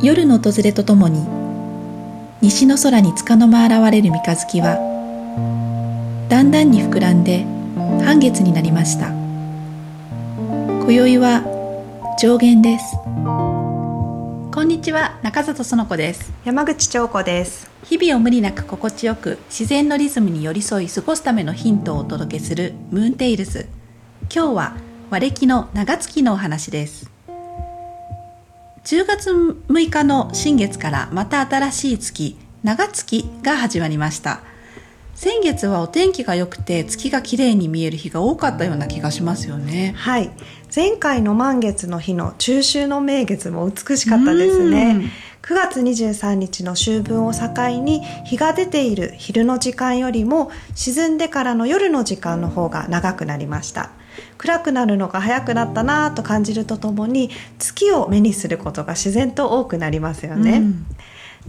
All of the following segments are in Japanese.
夜の訪れとともに西の空に束の間現れる三日月はだんだんに膨らんで半月になりました。今宵は上限です。こんにちは中里園子です。山口彫子です。日々を無理なく心地よく自然のリズムに寄り添い過ごすためのヒントをお届けするムーンテイルズ今日は和暦の長月のお話です。10月6日の新月からまた新しい月長月が始まりました。先月はお天気が良くて月が綺麗に見える日が多かったような気がしますよね。はい。前回の満月の日の中秋の名月も美しかったですね。9月23日の秋分を境に日が出ている昼の時間よりも沈んでからの夜の時間の方が長くなりました暗くなるのが早くなったなと感じるとともに月を目にすることが自然と多くなりますよね、うん。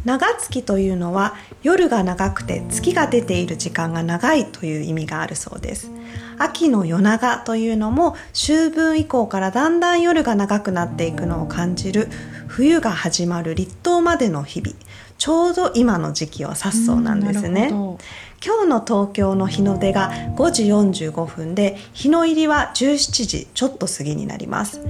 長月というのは夜が長くて月が出ている時間が長いという意味があるそうです。秋の夜長というのも秋分以降からだんだん夜が長くなっていくのを感じる冬が始まる立冬までの日々ちょうど今の時期を指すそうなんですね。今日の東京の日の出が5時45分で日の入りは17時ちょっと過ぎになります。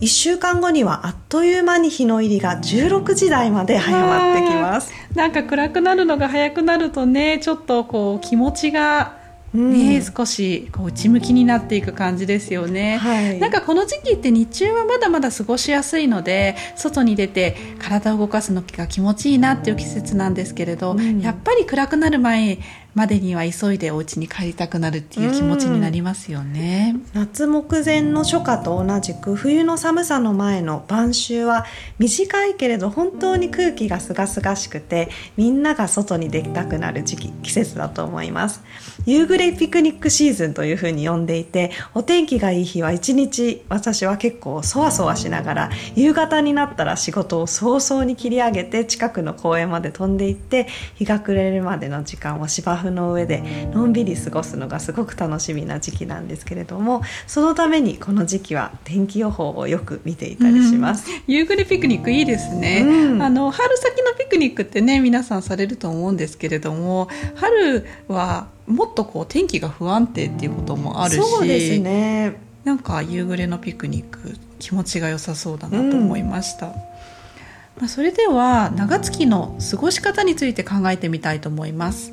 1週間後にはあっという間に日の入りが16時台まで早まってきます。なんか暗くなるのが早くなるとねちょっとこう気持ちがね、うん、少しこう内向きになっていく感じですよね、はい、なんかこの時期って日中はまだまだ過ごしやすいので外に出て体を動かすのが気持ちいいなっていう季節なんですけれど、うん、やっぱり暗くなる前までには急いでお家に帰りたくなるっていう気持ちになりますよね、夏目前の初夏と同じく冬の寒さの前の晩秋は短いけれど本当に空気がすがすがしくてみんなが外に出たくなる時期季節だと思います。夕暮れピクニックシーズンというふうに呼んでいてお天気がいい日は一日私は結構そわそわしながら夕方になったら仕事を早々に切り上げて近くの公園まで飛んでいって日が暮れるまでの時間を芝生布の上でのんびり過ごすのがすごく楽しみな時期なんですけれどもそのためにこの時期は天気予報をよく見ていたりします、うん、夕暮れピクニックいいですね、うん、あの春先のピクニックってね皆さんされると思うんですけれども春はもっとこう天気が不安定っていうこともあるしそうですね。なんか夕暮れのピクニック気持ちが良さそうだなと思いました、うん。まあ、それでは長月の過ごし方について考えてみたいと思います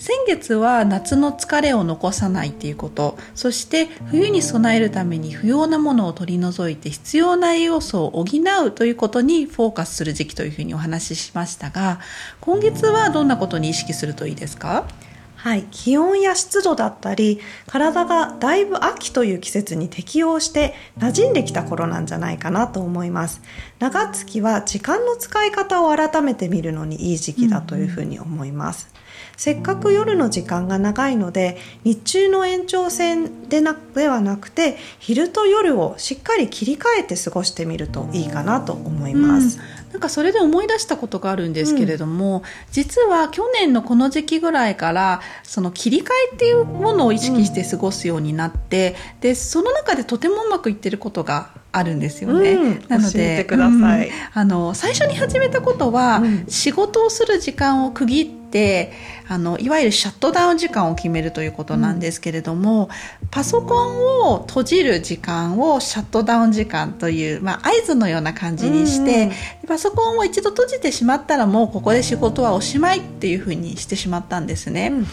先月は夏の疲れを残さないっていうこと。そして冬に備えるために不要なものを取り除いて必要な栄養素を補うということにフォーカスする時期というふうにお話ししましたが今月はどんなことに意識するといいですか？はい、気温や湿度だったり体がだいぶ秋という季節に適応して馴染んできた頃なんじゃないかなと思います。長月は時間の使い方を改めて見るのにいい時期だというふうに思います、うんせっかく夜の時間が長いので日中の延長線でなではなくて昼と夜をしっかり切り替えて過ごしてみるといいかなと思います。うん。なんかそれで思い出したことがあるんですけれども、うん、実は去年のこの時期ぐらいからその切り替えっていうものを意識して過ごすようになって、うん、でその中でとてもうまくいってることがあるんですよね。うん、なので、うん、あの最初に始めたことは、仕事をする時間を区切っててあのいわゆるシャットダウン時間を決めるということなんですけれども、うん、パソコンを閉じる時間をシャットダウン時間という、まあ、合図のような感じにして、うん、パソコンを一度閉じてしまったらもうここで仕事はおしまいっていうふうにしてしまったんですね。うん、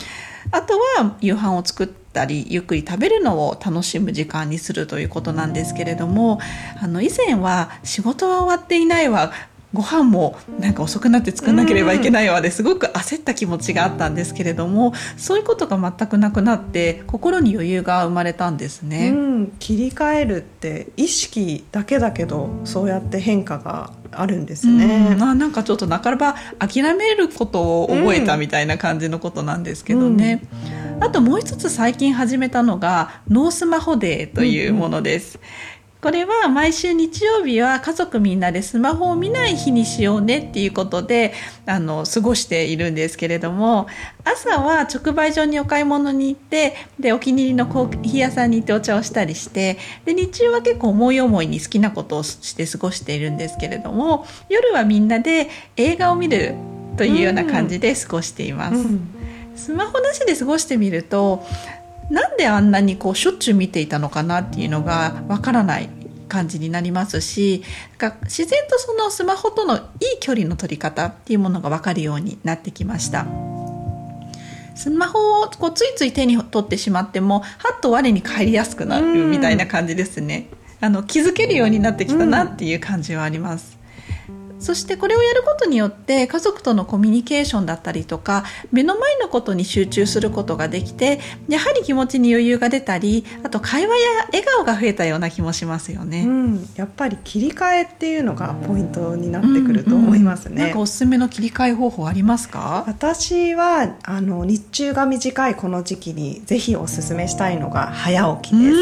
あとは夕飯を作ったりゆっくり食べるのを楽しむ時間にするということなんですけれどもあの以前は仕事は終わっていないわご飯もなんか遅くなって作んなければいけないわですごく焦った気持ちがあったんですけれどもそういうことが全くなくなって心に余裕が生まれたんですね、うん、切り替えるって意識だけだけどそうやって変化があるんですね、うん、あなんかちょっとなかなか諦めることを覚えたみたいな感じのことなんですけどね、うん、あともう一つ最近始めたのがノースマホデーというものです、うんこれは毎週日曜日は家族みんなでスマホを見ない日にしようねっていうことであの過ごしているんですけれども朝は直売所にお買い物に行ってでお気に入りのコーヒー屋さんに行ってお茶をしたりしてで日中は結構思い思いに好きなことをして過ごしているんですけれども夜はみんなで映画を見るというような感じで過ごしています。うん、スマホなしで過ごしてみるとなんであんなにこうしょっちゅう見ていたのかなっていうのがわからない感じになりますし自然とそのスマホとのいい距離の取り方っていうものが分かるようになってきました。スマホをこうついつい手に取ってしまってもはっと我に返りやすくなるみたいな感じですね。あの気づけるようになってきたなっていう感じはあります。そしてこれをやることによって家族とのコミュニケーションだったりとか目の前のことに集中することができてやはり気持ちに余裕が出たりあと会話や笑顔が増えたような気もしますよね、うん、やっぱり切り替えっていうのがポイントになってくると思いますね、うん。うん、なんかおすすめの切り替え方法ありますか？私はあの日中が短いこの時期にぜひおすすめしたいのが早起きです、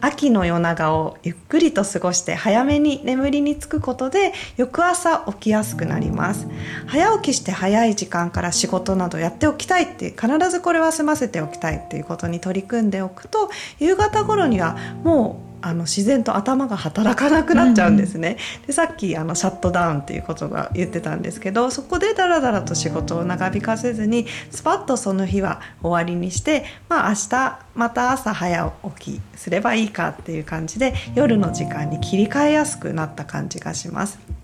秋の夜長をゆっくりと過ごして早めに眠りにつくことで翌朝起きやすくなります。早起きして早い時間から仕事などやっておきたいって必ずこれは済ませておきたいっていうことに取り組んでおくと夕方頃にはもうあの自然と頭が働かなくなっちゃうんですね。うん、でさっきあのシャットダウンっていうことが言ってたんですけどそこでダラダラと仕事を長引かせずにスパッとその日は終わりにして、まあ、明日また朝早起きすればいいかっていう感じで夜の時間に切り替えやすくなった感じがします。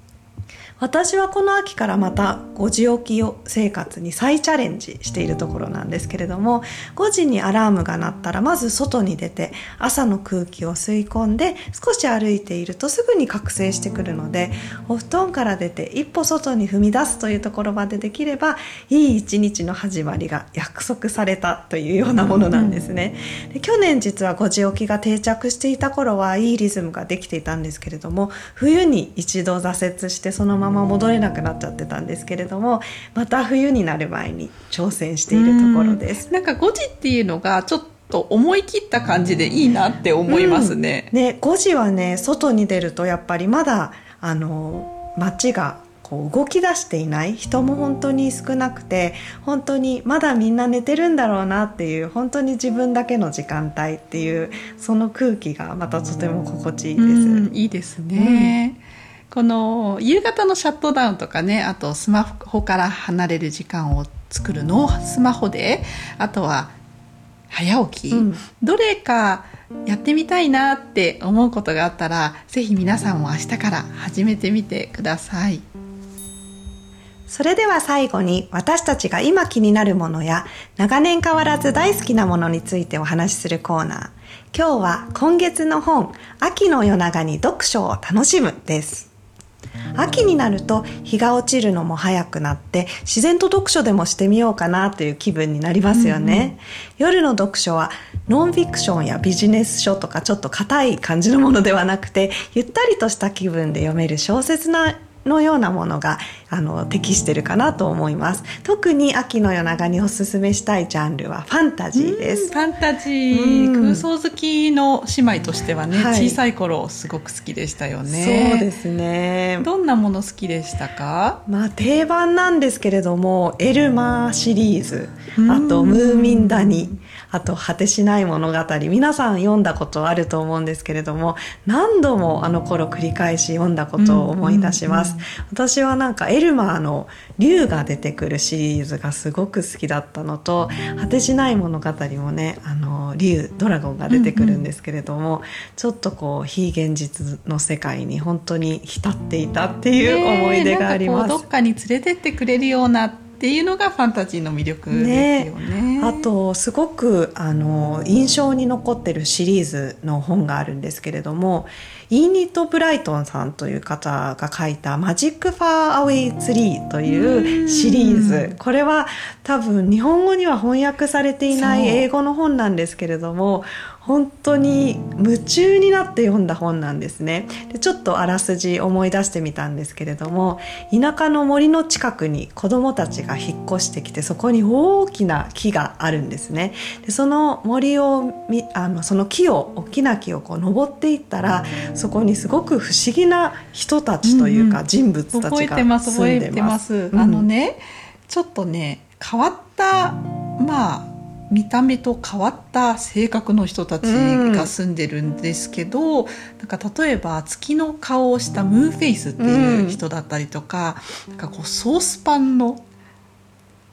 私はこの秋からまた5時起き生活に再チャレンジしているところなんですけれども5時にアラームが鳴ったらまず外に出て朝の空気を吸い込んで少し歩いているとすぐに覚醒してくるのでお布団から出て一歩外に踏み出すというところまでできればいい一日の始まりが約束されたというようなものなんですね。で去年実は5時起きが定着していた頃はいいリズムができていたんですけれども冬に一度挫折してそのままま戻れなくなっちゃってたんですけれどもまた冬になる前に挑戦しているところです。なんか5時っていうのがちょっと思い切った感じでいいなって思いますね、うん、ね5時はね外に出るとやっぱりまだあの街がこう動き出していない人も本当に少なくて本当にまだみんな寝てるんだろうなっていう本当に自分だけの時間帯っていうその空気がまたとても心地いいです。いいですね、うんこの夕方のシャットダウンとかねあとスマホから離れる時間を作るのをスマホであとは早起き、うん、どれかやってみたいなって思うことがあったら是非皆さんも明日から始めてみてください。それでは最後に私たちが今気になるものや長年変わらず大好きなものについてお話しするコーナー。今日は今月の本秋の夜長に読書を楽しむです。秋になると日が落ちるのも早くなって自然と読書でもしてみようかなという気分になりますよね、うんうん、夜の読書はノンフィクションやビジネス書とかちょっと硬い感じのものではなくてゆったりとした気分で読める小説なのようなものがあの適してるかなと思います。特に秋の夜長におすすめしたいジャンルはファンタジーです。ファンタジー。空想好きの姉妹としてはね、はい、小さい頃すごく好きでしたよね。そうですね。どんなもの好きでしたか？まあ定番なんですけれどもエルマーシリーズ。あとムーミン谷あと果てしない物語皆さん読んだことあると思うんですけれども何度もあの頃繰り返し読んだことを思い出します、私はなんかエルマーの竜が出てくるシリーズがすごく好きだったのと果てしない物語もねあの竜ドラゴンが出てくるんですけれども、うんうん、ちょっとこう非現実の世界に本当に浸っていたっていう思い出があります。どっかに連れてってくれるようなっていうのがファンタジーの魅力ですよね。ねあとすごくあの印象に残ってるシリーズの本があるんですけれどもイーニット・ブライトンさんという方が書いた「マジック・ファー・アウェイ・ツリー」というシリーズ。これは多分日本語には翻訳されていない英語の本なんですけれども本当に夢中になって読んだ本なんですね。でちょっとあらすじ思い出してみたんですけれども田舎の森の近くに子どもたちが引っ越してきてそこに大きな木があるんですね。でその森をあのその木を大きな木をこう登っていったらそこにすごく不思議な人たちというか、人物たちが住んでます。覚えてます、あのねちょっとね変わったまあ見た目と変わった性格の人たちが住んでるんですけど、うん、なんか例えば月の顔をしたムーンフェイスっていう人だったりとかうん、なんかこうソースパンの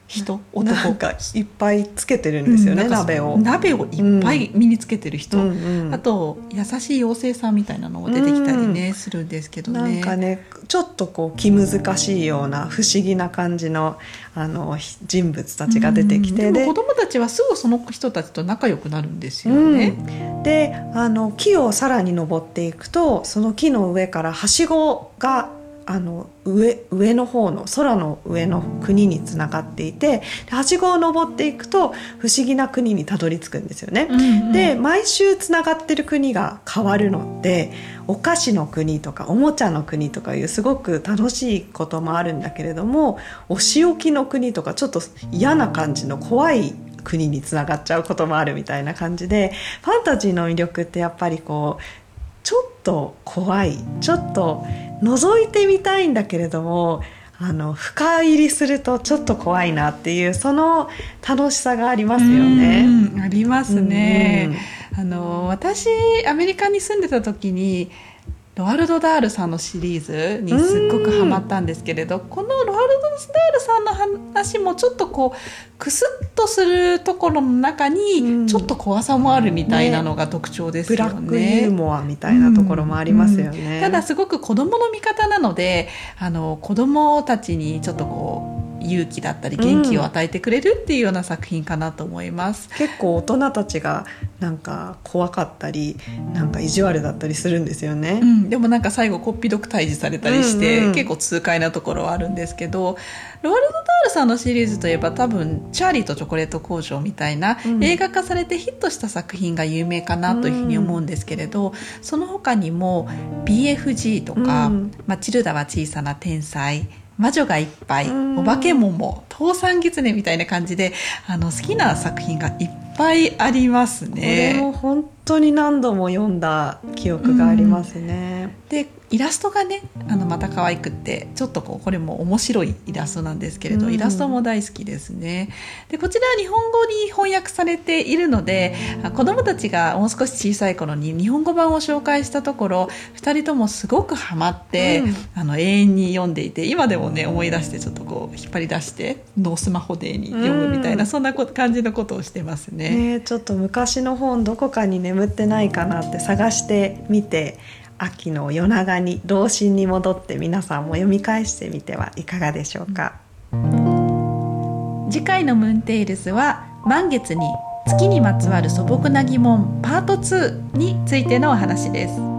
人？男？がいっぱいつけてるんですよね、うん、鍋を。鍋をいっぱい身につけてる人、うんうん、あと優しい妖精さんみたいなのも出てきたりね、うん、するんですけどね。なんかねちょっとこう気難しいような不思議な感じのあの人物たちが出てきて、うん、で子供たちはすぐその人たちと仲良くなるんですよね。であの木をさらに登っていくとその木の上からはしごがあの上上の方の空の上の国につながっていてはしごを登っていくと不思議な国にたどり着くんですよね。うんうん、で毎週つながってる国が変わるのでお菓子の国とかおもちゃの国とかいうすごく楽しいこともあるんだけれどもお仕置きの国とかちょっと嫌な感じの怖い国につながっちゃうこともあるみたいな感じでファンタジーの魅力ってやっぱりこうちょっと怖いちょっと覗いてみたいんだけれどもあの深入りするとちょっと怖いなっていうその楽しさがありますよね。ありますね。あの私アメリカに住んでた時にロワルド・ダールさんのシリーズにすっごくハマったんですけれどこのロワルド・ダールさんの話もちょっとこうクスッとするところの中にちょっと怖さもあるみたいなのが特徴ですよね。ねブラックユーモアみたいなところもありますよね。うんうん、ただすごく子供の味方なのであの子供たちにちょっとこう勇気だったり元気を与えてくれるっていうような作品かなと思います、うん、結構大人たちがなんか怖かったりなんか意地悪だったりするんですよね、うん、でもなんか最後こっぴどく退治されたりして、うんうん、結構痛快なところはあるんですけどロワルド・ダールさんのシリーズといえば多分「チャーリーとチョコレート工場」みたいな、映画化されてヒットした作品が有名かなというふうに思うんですけれど、その他にも BFG とか「マチルダは小さな天才」魔女がいっぱい、お化け桃、倒産狐みたいな感じで、あの、好きな作品がいっぱいありますね。これも本当に何度も読んだ記憶がありますね。で、イラストがねあのまた可愛くってちょっとこうこれも面白いイラストなんですけれど、うん、イラストも大好きですね。でこちらは日本語に翻訳されているので子どもたちがもう少し小さい頃に日本語版を紹介したところ2人ともすごくハマって、うん、あの永遠に読んでいて今でもね思い出してちょっとこう引っ張り出してノースマホデーに読むみたいな、うん、そんな感じのことをしてますね。ねちょっと昔の本どこかに眠ってないかなって探してみて秋の夜長に童心に戻って皆さんも読み返してみてはいかがでしょうか。次回のムーンテイルスは満月に月にまつわる素朴な疑問パート2についてのお話です。